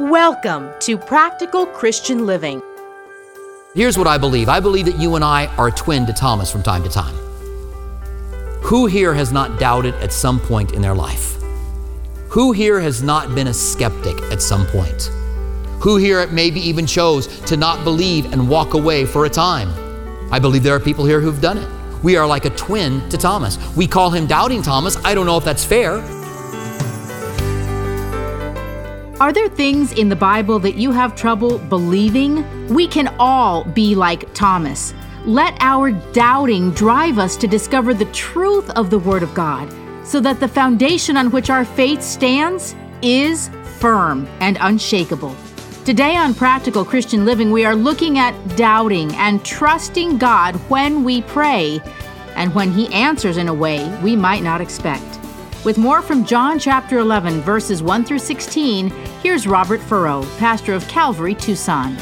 Welcome to Practical Christian Living. Here's what I believe I believe that you and I are twin to Thomas from time to time. Who here has not doubted at some point in their life? Who here has not been a skeptic at some point? Who here maybe even chose to not believe and walk away for a time? I believe there are people here who've done it. We are like a twin to Thomas. We call him Doubting Thomas. I don't know if that's fair. Are there things in the Bible that you have trouble believing? We can all be like Thomas. Let our doubting drive us to discover the truth of the Word of God so that the foundation on which our faith stands is firm and unshakable. Today on Practical Christian Living, we are looking at doubting and trusting God when we pray and when He answers in a way we might not expect. With more from John chapter 11, verses 1 through 16, here's Robert Furrow, pastor of Calvary, Tucson.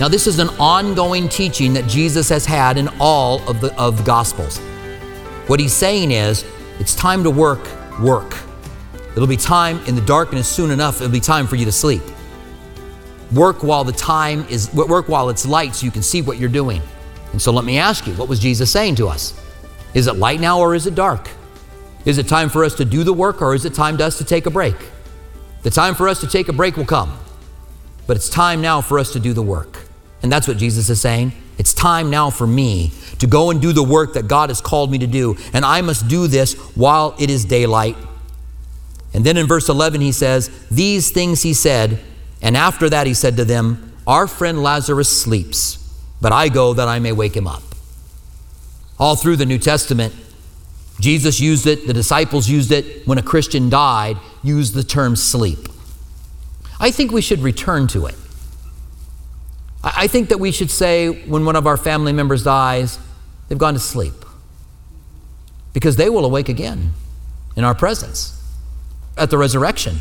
Now, this is an ongoing teaching that Jesus has had in all of the, of the Gospels. What he's saying is, it's time to work, work. It'll be time in the darkness soon enough, it'll be time for you to sleep. Work while the time is, work while it's light so you can see what you're doing. And so let me ask you, what was Jesus saying to us? Is it light now or is it dark? Is it time for us to do the work or is it time to us to take a break? The time for us to take a break will come, but it's time now for us to do the work. And that's what Jesus is saying. It's time now for me to go and do the work that God has called me to do, and I must do this while it is daylight. And then in verse 11, he says, These things he said, and after that he said to them, Our friend Lazarus sleeps, but I go that I may wake him up. All through the New Testament, Jesus used it, the disciples used it. When a Christian died, used the term sleep. I think we should return to it. I think that we should say when one of our family members dies, they've gone to sleep. Because they will awake again in our presence at the resurrection.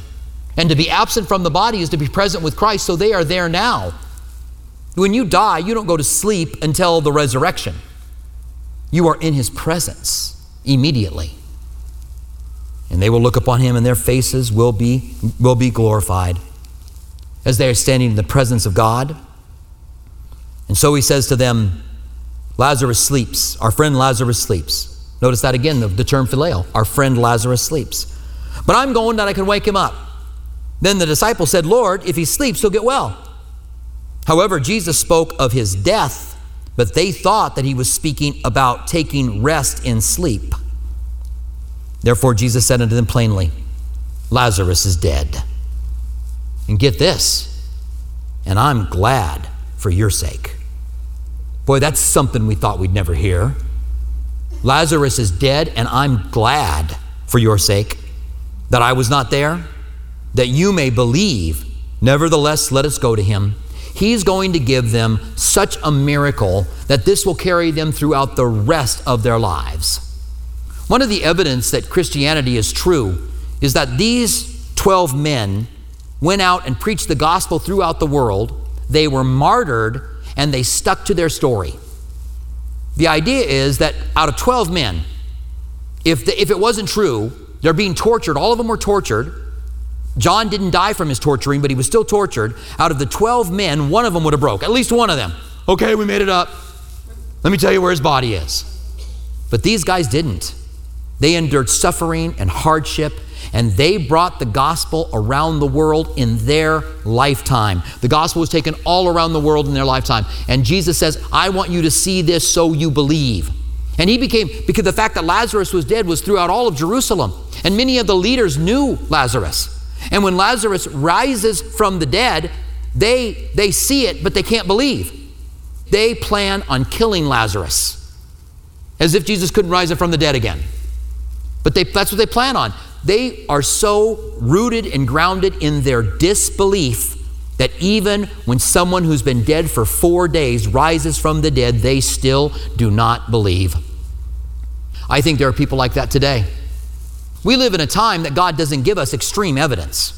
And to be absent from the body is to be present with Christ, so they are there now. When you die, you don't go to sleep until the resurrection. You are in his presence immediately. And they will look upon him, and their faces will be, will be glorified as they are standing in the presence of God. And so he says to them, Lazarus sleeps. Our friend Lazarus sleeps. Notice that again, the, the term phileo. Our friend Lazarus sleeps. But I'm going that I can wake him up. Then the disciple said, Lord, if he sleeps, he'll get well. However, Jesus spoke of his death but they thought that he was speaking about taking rest in sleep. Therefore, Jesus said unto them plainly, Lazarus is dead. And get this, and I'm glad for your sake. Boy, that's something we thought we'd never hear. Lazarus is dead, and I'm glad for your sake that I was not there, that you may believe. Nevertheless, let us go to him. He's going to give them such a miracle that this will carry them throughout the rest of their lives. One of the evidence that Christianity is true is that these 12 men went out and preached the gospel throughout the world. They were martyred and they stuck to their story. The idea is that out of 12 men, if, the, if it wasn't true, they're being tortured, all of them were tortured John didn't die from his torturing, but he was still tortured. Out of the 12 men, one of them would have broke. At least one of them. Okay, we made it up. Let me tell you where his body is. But these guys didn't. They endured suffering and hardship, and they brought the gospel around the world in their lifetime. The gospel was taken all around the world in their lifetime. And Jesus says, I want you to see this so you believe. And he became, because the fact that Lazarus was dead was throughout all of Jerusalem. And many of the leaders knew Lazarus. And when Lazarus rises from the dead, they, they see it, but they can't believe. They plan on killing Lazarus as if Jesus couldn't rise up from the dead again. But they, that's what they plan on. They are so rooted and grounded in their disbelief that even when someone who's been dead for four days rises from the dead, they still do not believe. I think there are people like that today. We live in a time that God doesn't give us extreme evidence.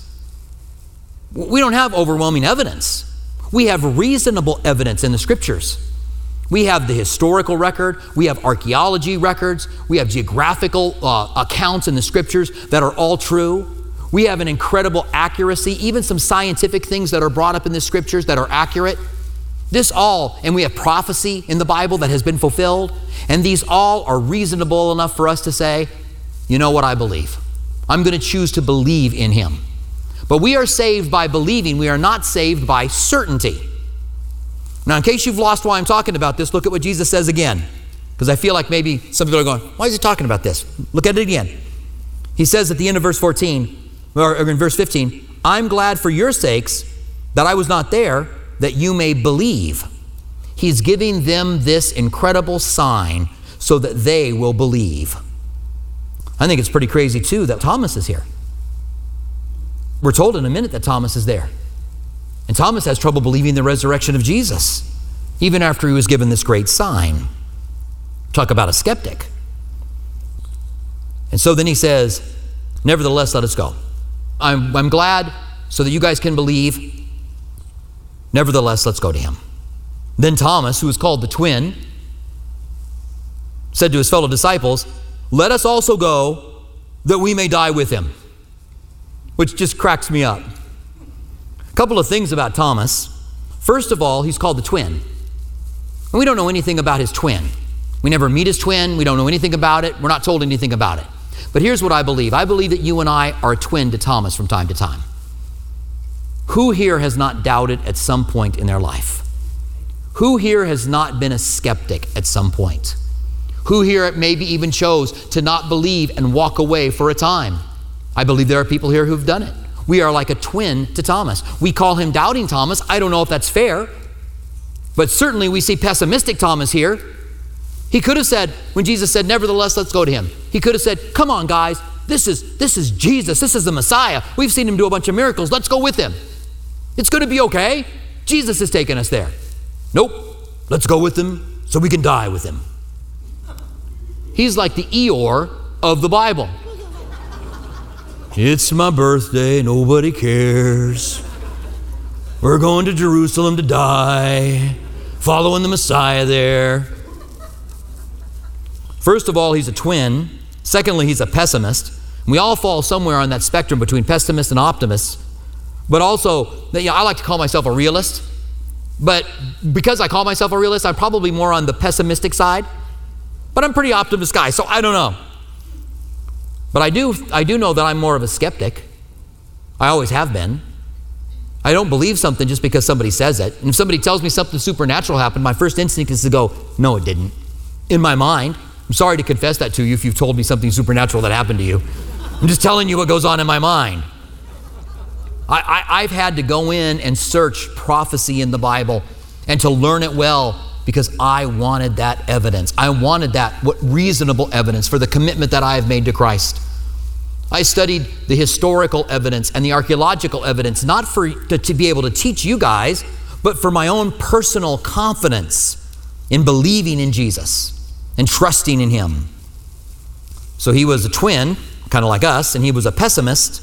We don't have overwhelming evidence. We have reasonable evidence in the scriptures. We have the historical record, we have archaeology records, we have geographical uh, accounts in the scriptures that are all true. We have an incredible accuracy, even some scientific things that are brought up in the scriptures that are accurate. This all, and we have prophecy in the Bible that has been fulfilled, and these all are reasonable enough for us to say, you know what I believe. I'm going to choose to believe in him. But we are saved by believing, we are not saved by certainty. Now, in case you've lost why I'm talking about this, look at what Jesus says again. Because I feel like maybe some people are going, why is he talking about this? Look at it again. He says at the end of verse 14, or in verse 15, I'm glad for your sakes that I was not there, that you may believe. He's giving them this incredible sign so that they will believe. I think it's pretty crazy, too, that Thomas is here. We're told in a minute that Thomas is there. And Thomas has trouble believing the resurrection of Jesus, even after he was given this great sign. Talk about a skeptic. And so then he says, Nevertheless, let us go. I'm, I'm glad so that you guys can believe. Nevertheless, let's go to him. Then Thomas, who was called the twin, said to his fellow disciples, Let us also go that we may die with him. Which just cracks me up A couple of things about Thomas. First of all, he's called the twin. And we don't know anything about his twin. We never meet his twin. We don't know anything about it. We're not told anything about it. But here's what I believe I believe that you and I are a twin to Thomas from time to time. Who here has not doubted at some point in their life? Who here has not been a skeptic at some point? Who here maybe even chose to not believe and walk away for a time? I believe there are people here who've done it. We are like a twin to Thomas. We call him doubting Thomas. I don't know if that's fair, but certainly we see pessimistic Thomas here. He could have said, when Jesus said, Nevertheless, let's go to him, he could have said, Come on, guys, this is, this is Jesus, this is the Messiah. We've seen him do a bunch of miracles. Let's go with him. It's going to be okay. Jesus has taken us there. Nope, let's go with him so we can die with him. He's like the Eeyore of the Bible. It's my birthday, nobody cares. We're going to Jerusalem to die, following the Messiah there. First of all, he's a twin. Secondly, he's a pessimist. We all fall somewhere on that spectrum between pessimist and optimist. But also, you know, I like to call myself a realist. But because I call myself a realist, I'm probably more on the pessimistic side. But I'm pretty optimist guy, so I don't know. But I do, I do know that I'm more of a skeptic. I always have been. I don't believe something just because somebody says it. And if somebody tells me something supernatural happened, my first instinct is to go, no, it didn't. In my mind, I'm sorry to confess that to you if you've told me something supernatural that happened to you. I'm just telling you what goes on in my mind. I, have had to go in and search prophecy in the Bible and to learn it well because I wanted that evidence. I wanted that what reasonable evidence for the commitment that I have made to Christ. I studied the historical evidence and the archaeological evidence not for to, to be able to teach you guys, but for my own personal confidence in believing in Jesus and trusting in him. So he was a twin, kind of like us, and he was a pessimist.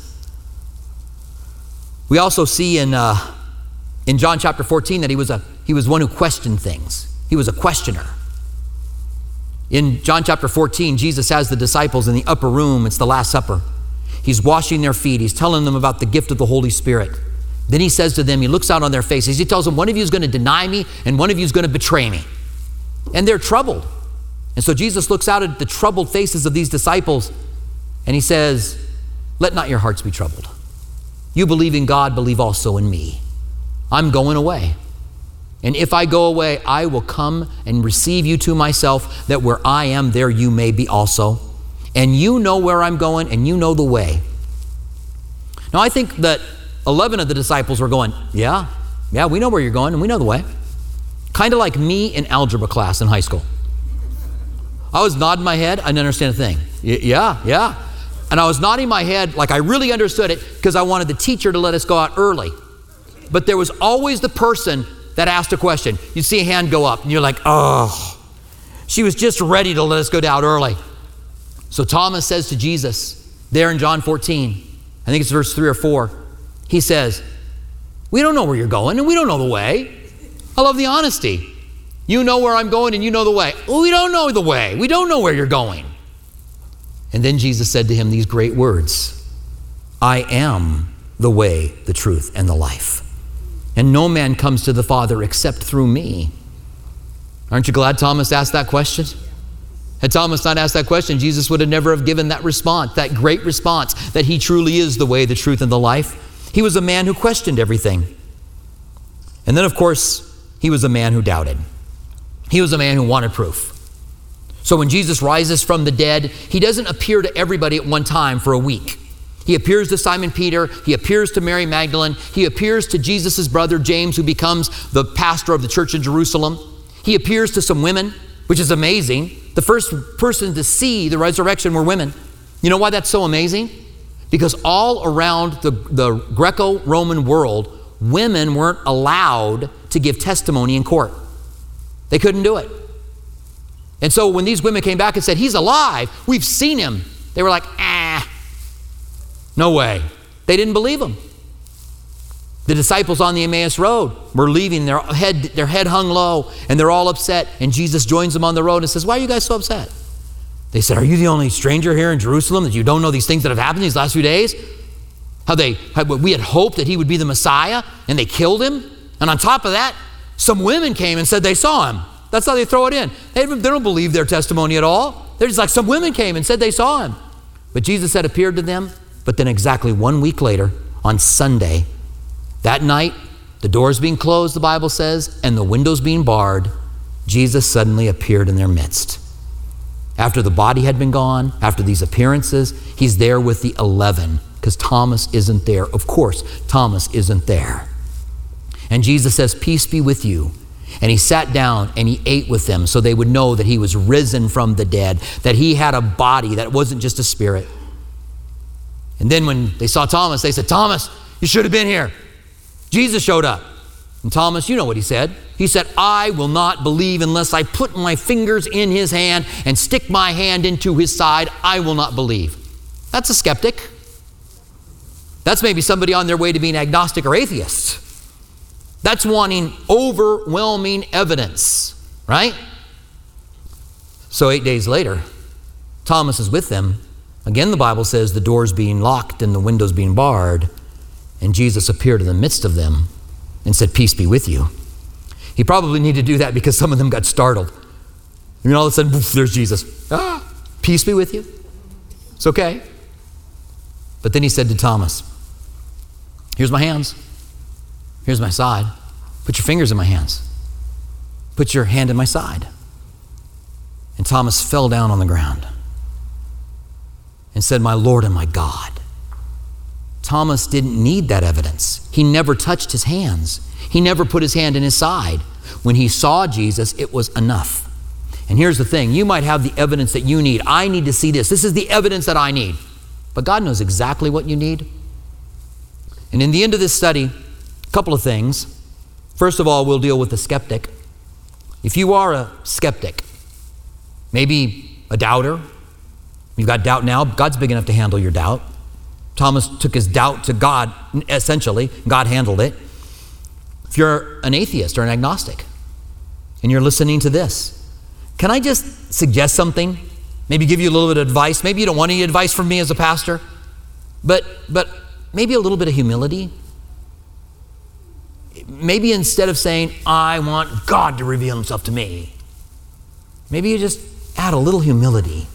We also see in, uh, in John chapter 14 that he was, a, he was one who questioned things. He was a questioner. In John chapter 14, Jesus has the disciples in the upper room. It's the Last Supper. He's washing their feet. He's telling them about the gift of the Holy Spirit. Then he says to them, he looks out on their faces. He tells them, One of you is going to deny me, and one of you is going to betray me. And they're troubled. And so Jesus looks out at the troubled faces of these disciples, and he says, Let not your hearts be troubled. You believe in God, believe also in me. I'm going away. And if I go away, I will come and receive you to myself, that where I am, there you may be also. And you know where I'm going, and you know the way. Now, I think that 11 of the disciples were going, Yeah, yeah, we know where you're going, and we know the way. Kind of like me in algebra class in high school. I was nodding my head, I didn't understand a thing. Y- yeah, yeah. And I was nodding my head like I really understood it because I wanted the teacher to let us go out early. But there was always the person that asked a question. You see a hand go up, and you're like, oh, she was just ready to let us go down early. So Thomas says to Jesus, there in John 14, I think it's verse 3 or 4, he says, We don't know where you're going, and we don't know the way. I love the honesty. You know where I'm going, and you know the way. we don't know the way. We don't know where you're going. And then Jesus said to him these great words I am the way, the truth, and the life. And no man comes to the Father except through me. Aren't you glad Thomas asked that question? Had Thomas not asked that question, Jesus would have never have given that response, that great response that he truly is the way, the truth, and the life. He was a man who questioned everything. And then, of course, he was a man who doubted. He was a man who wanted proof. So when Jesus rises from the dead, he doesn't appear to everybody at one time for a week. He appears to Simon Peter, he appears to Mary Magdalene, he appears to Jesus' brother James, who becomes the pastor of the church in Jerusalem. He appears to some women, which is amazing. The first person to see the resurrection were women. You know why that's so amazing? Because all around the, the Greco Roman world, women weren't allowed to give testimony in court. They couldn't do it. And so when these women came back and said, He's alive, we've seen him, they were like, Ah, no way. They didn't believe him. The disciples on the Emmaus Road were leaving, their head, their head hung low, and they're all upset. And Jesus joins them on the road and says, Why are you guys so upset? They said, Are you the only stranger here in Jerusalem that you don't know these things that have happened these last few days? How they, how we had hoped that he would be the Messiah, and they killed him. And on top of that, some women came and said they saw him. That's how they throw it in. They, they don't believe their testimony at all. They're just like some women came and said they saw him. But Jesus had appeared to them. But then, exactly one week later, on Sunday, that night, the doors being closed, the Bible says, and the windows being barred, Jesus suddenly appeared in their midst. After the body had been gone, after these appearances, he's there with the 11 because Thomas isn't there. Of course, Thomas isn't there. And Jesus says, Peace be with you. And he sat down and he ate with them so they would know that he was risen from the dead, that he had a body, that wasn't just a spirit. And then when they saw Thomas, they said, Thomas, you should have been here. Jesus showed up. And Thomas, you know what he said. He said, I will not believe unless I put my fingers in his hand and stick my hand into his side. I will not believe. That's a skeptic. That's maybe somebody on their way to being agnostic or atheist. That's wanting overwhelming evidence, right? So, eight days later, Thomas is with them. Again, the Bible says the doors being locked and the windows being barred. And Jesus appeared in the midst of them and said, Peace be with you. He probably needed to do that because some of them got startled. And then all of a sudden, poof, there's Jesus. Ah, peace be with you. It's okay. But then he said to Thomas, Here's my hands. Here's my side. Put your fingers in my hands. Put your hand in my side. And Thomas fell down on the ground and said, My Lord and my God. Thomas didn't need that evidence. He never touched his hands, he never put his hand in his side. When he saw Jesus, it was enough. And here's the thing you might have the evidence that you need. I need to see this. This is the evidence that I need. But God knows exactly what you need. And in the end of this study, a couple of things. First of all, we'll deal with the skeptic. If you are a skeptic, maybe a doubter, you've got doubt now, God's big enough to handle your doubt. Thomas took his doubt to God, essentially. God handled it. If you're an atheist or an agnostic and you're listening to this, can I just suggest something? Maybe give you a little bit of advice. Maybe you don't want any advice from me as a pastor, but, but maybe a little bit of humility. Maybe instead of saying, I want God to reveal himself to me, maybe you just add a little humility.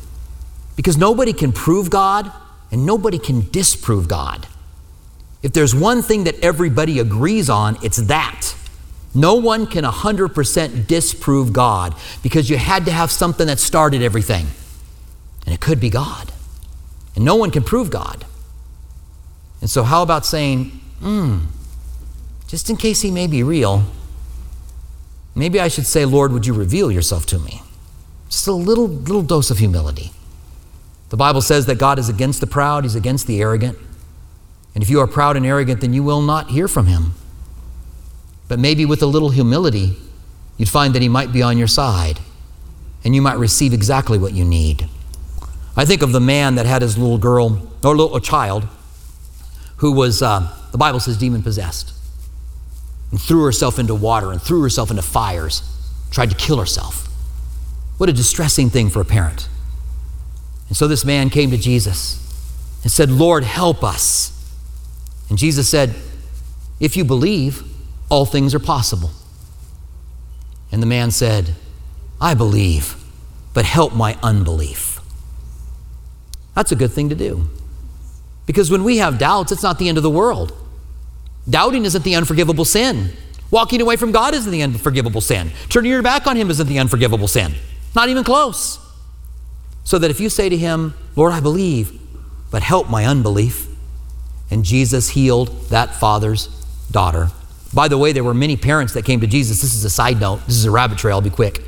Because nobody can prove God and nobody can disprove God. If there's one thing that everybody agrees on, it's that. No one can 100% disprove God because you had to have something that started everything. And it could be God. And no one can prove God. And so, how about saying, hmm, just in case he may be real, maybe I should say, Lord, would you reveal yourself to me? Just a little, little dose of humility. The Bible says that God is against the proud, He's against the arrogant. And if you are proud and arrogant, then you will not hear from Him. But maybe with a little humility, you'd find that He might be on your side and you might receive exactly what you need. I think of the man that had his little girl, or little child, who was, uh, the Bible says, demon possessed, and threw herself into water and threw herself into fires, tried to kill herself. What a distressing thing for a parent. And so this man came to Jesus and said, Lord, help us. And Jesus said, If you believe, all things are possible. And the man said, I believe, but help my unbelief. That's a good thing to do. Because when we have doubts, it's not the end of the world. Doubting isn't the unforgivable sin. Walking away from God isn't the unforgivable sin. Turning your back on Him isn't the unforgivable sin. Not even close. So that if you say to Him, Lord, I believe, but help my unbelief, and Jesus healed that father's daughter. By the way, there were many parents that came to Jesus. This is a side note, this is a rabbit trail, I'll be quick.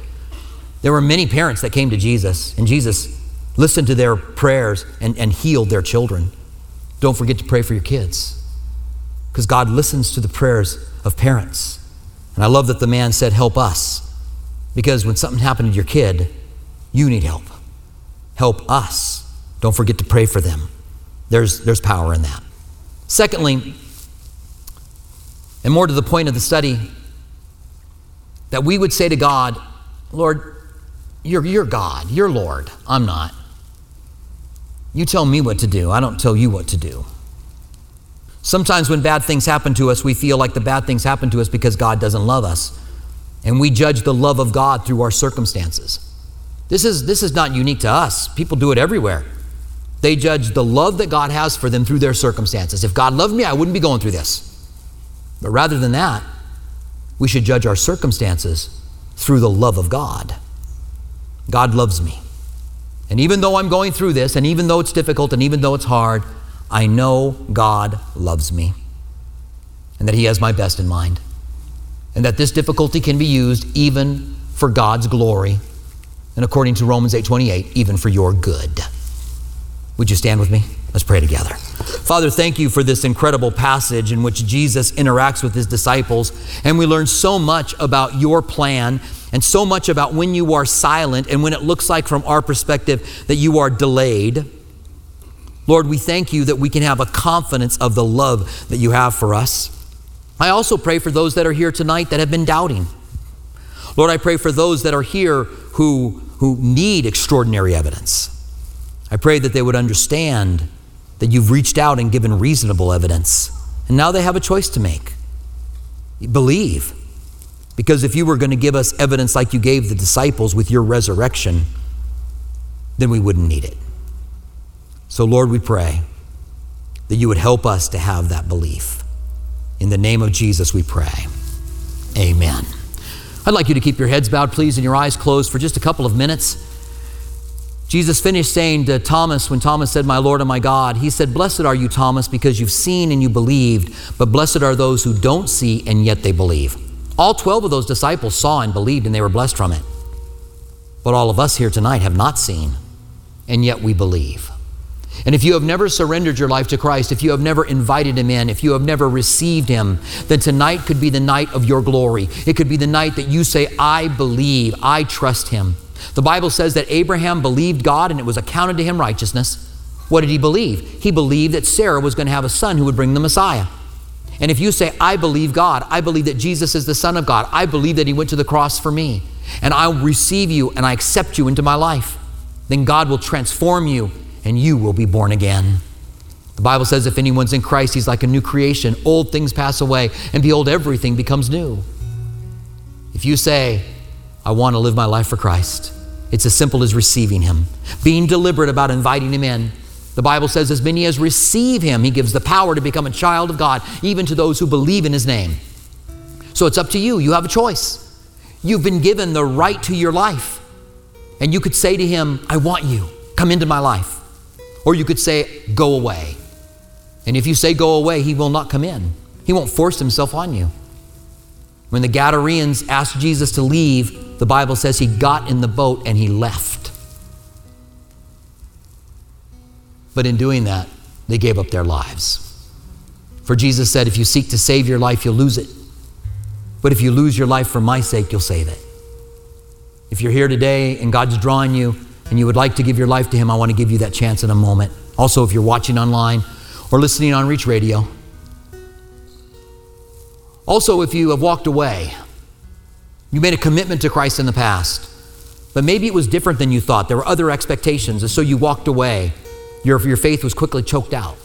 There were many parents that came to Jesus, and Jesus listened to their prayers and, and healed their children. Don't forget to pray for your kids because God listens to the prayers of parents. And I love that the man said, Help us. Because when something happened to your kid, you need help. Help us. Don't forget to pray for them. There's, there's power in that. Secondly, and more to the point of the study, that we would say to God, Lord, you're, you're God, you're Lord, I'm not. You tell me what to do, I don't tell you what to do. Sometimes when bad things happen to us, we feel like the bad things happen to us because God doesn't love us. And we judge the love of God through our circumstances. This is, this is not unique to us, people do it everywhere. They judge the love that God has for them through their circumstances. If God loved me, I wouldn't be going through this. But rather than that, we should judge our circumstances through the love of God. God loves me. And even though I'm going through this, and even though it's difficult, and even though it's hard, I know God loves me and that He has my best in mind, and that this difficulty can be used even for God's glory, and according to Romans 8:28, even for your good. Would you stand with me? Let's pray together. Father, thank you for this incredible passage in which Jesus interacts with his disciples, and we learn so much about your plan and so much about when you are silent and when it looks like, from our perspective, that you are delayed. Lord, we thank you that we can have a confidence of the love that you have for us. I also pray for those that are here tonight that have been doubting. Lord, I pray for those that are here who, who need extraordinary evidence. I pray that they would understand that you've reached out and given reasonable evidence. And now they have a choice to make. Believe. Because if you were going to give us evidence like you gave the disciples with your resurrection, then we wouldn't need it. So, Lord, we pray that you would help us to have that belief. In the name of Jesus, we pray. Amen. I'd like you to keep your heads bowed, please, and your eyes closed for just a couple of minutes. Jesus finished saying to Thomas, when Thomas said, My Lord and my God, he said, Blessed are you, Thomas, because you've seen and you believed, but blessed are those who don't see and yet they believe. All 12 of those disciples saw and believed, and they were blessed from it. But all of us here tonight have not seen, and yet we believe. And if you have never surrendered your life to Christ, if you have never invited Him in, if you have never received Him, then tonight could be the night of your glory. It could be the night that you say, I believe, I trust Him. The Bible says that Abraham believed God and it was accounted to him righteousness. What did he believe? He believed that Sarah was going to have a son who would bring the Messiah. And if you say, I believe God, I believe that Jesus is the Son of God, I believe that He went to the cross for me, and I receive you and I accept you into my life, then God will transform you and you will be born again. The Bible says if anyone's in Christ, he's like a new creation. Old things pass away, and behold, everything becomes new. If you say, I want to live my life for Christ, it's as simple as receiving him, being deliberate about inviting him in. The Bible says, as many as receive him, he gives the power to become a child of God, even to those who believe in his name. So it's up to you. You have a choice. You've been given the right to your life. And you could say to him, I want you. Come into my life. Or you could say, Go away. And if you say, Go away, he will not come in. He won't force himself on you. When the Gadareans asked Jesus to leave, the Bible says he got in the boat and he left. But in doing that, they gave up their lives. For Jesus said, If you seek to save your life, you'll lose it. But if you lose your life for my sake, you'll save it. If you're here today and God's drawing you, and you would like to give your life to Him, I want to give you that chance in a moment. Also, if you're watching online or listening on Reach Radio, also, if you have walked away, you made a commitment to Christ in the past, but maybe it was different than you thought. There were other expectations, and so you walked away. your, your faith was quickly choked out.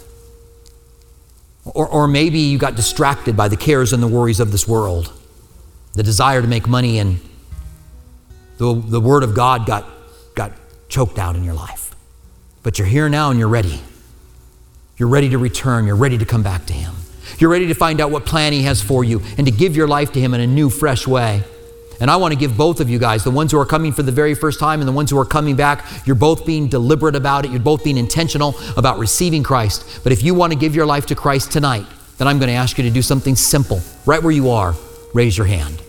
Or, or maybe you got distracted by the cares and the worries of this world, the desire to make money, and the, the Word of God got, got choked out in your life. But you're here now and you're ready. You're ready to return, you're ready to come back to Him. You're ready to find out what plan He has for you and to give your life to Him in a new, fresh way. And I want to give both of you guys, the ones who are coming for the very first time and the ones who are coming back, you're both being deliberate about it. You're both being intentional about receiving Christ. But if you want to give your life to Christ tonight, then I'm going to ask you to do something simple. Right where you are, raise your hand.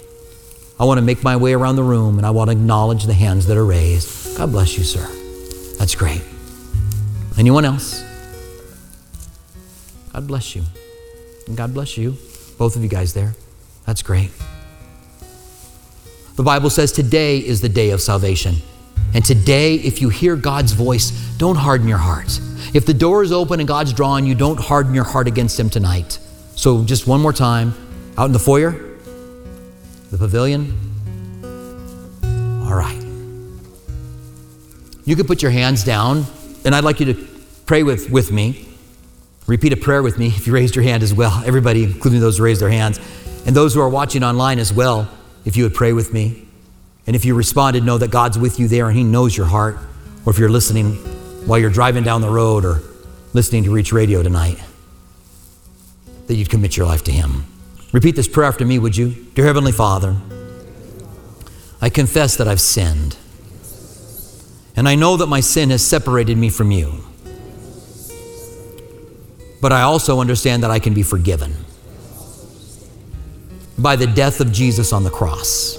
I want to make my way around the room and I want to acknowledge the hands that are raised. God bless you, sir. That's great. Anyone else? God bless you. And God bless you. Both of you guys there. That's great. The Bible says today is the day of salvation. And today, if you hear God's voice, don't harden your heart. If the door is open and God's drawing you, don't harden your heart against Him tonight. So, just one more time out in the foyer, the pavilion. All right. You can put your hands down, and I'd like you to pray with, with me. Repeat a prayer with me if you raised your hand as well. Everybody, including those who raised their hands, and those who are watching online as well if you would pray with me. And if you responded, know that God's with you there and He knows your heart. Or if you're listening while you're driving down the road or listening to Reach Radio tonight, that you'd commit your life to Him. Repeat this prayer after me, would you? Dear Heavenly Father, I confess that I've sinned. And I know that my sin has separated me from you. But I also understand that I can be forgiven by the death of Jesus on the cross.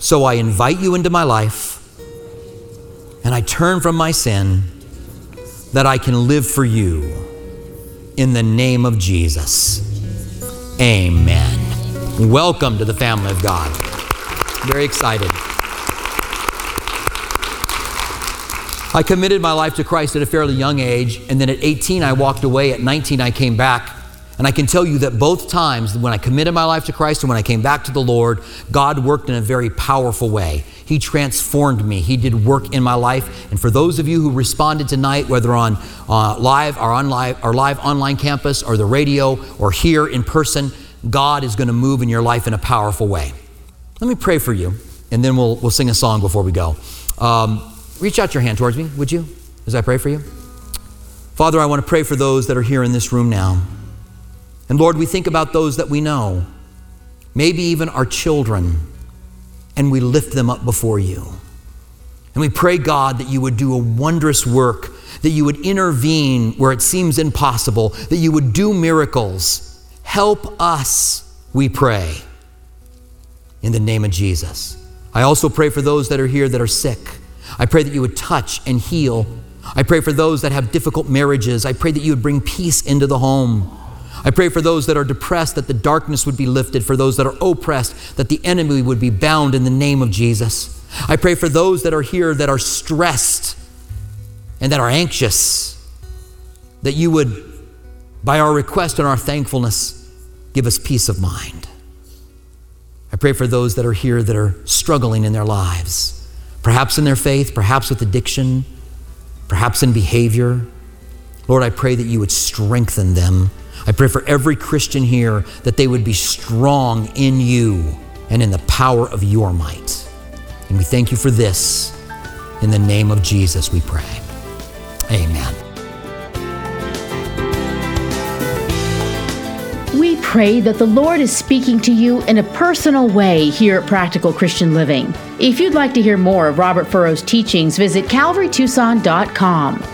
So I invite you into my life and I turn from my sin that I can live for you in the name of Jesus. Amen. Welcome to the family of God. Very excited. I committed my life to Christ at a fairly young age, and then at 18 I walked away. At 19 I came back. And I can tell you that both times, when I committed my life to Christ and when I came back to the Lord, God worked in a very powerful way. He transformed me. He did work in my life. And for those of you who responded tonight, whether on uh, live or on live, live online campus or the radio or here in person, God is going to move in your life in a powerful way. Let me pray for you, and then we'll, we'll sing a song before we go. Um, reach out your hand towards me, would you, as I pray for you? Father, I want to pray for those that are here in this room now. And Lord, we think about those that we know, maybe even our children, and we lift them up before you. And we pray, God, that you would do a wondrous work, that you would intervene where it seems impossible, that you would do miracles. Help us, we pray, in the name of Jesus. I also pray for those that are here that are sick. I pray that you would touch and heal. I pray for those that have difficult marriages. I pray that you would bring peace into the home. I pray for those that are depressed that the darkness would be lifted, for those that are oppressed that the enemy would be bound in the name of Jesus. I pray for those that are here that are stressed and that are anxious, that you would, by our request and our thankfulness, give us peace of mind. I pray for those that are here that are struggling in their lives, perhaps in their faith, perhaps with addiction, perhaps in behavior. Lord, I pray that you would strengthen them I pray for every Christian here that they would be strong in you and in the power of your might. And we thank you for this. In the name of Jesus, we pray. Amen. We pray that the Lord is speaking to you in a personal way here at Practical Christian Living. If you'd like to hear more of Robert Furrow's teachings, visit calvarytucson.com.